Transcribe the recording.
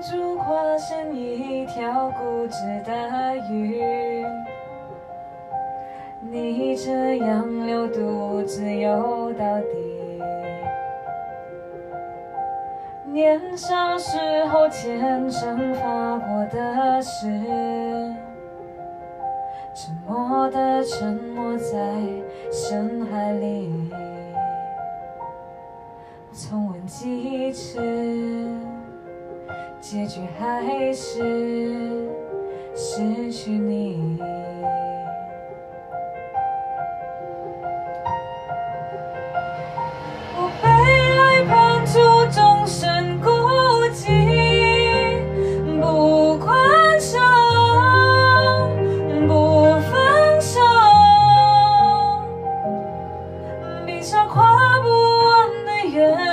成一条固执的鱼。你这样流独自游到底。年少时候虔诚发过的誓，沉默的沉没在深海里，从未几次，结局还是失去你，我被爱判处终身孤寂，不放手，不放手，闭上画不完的眼。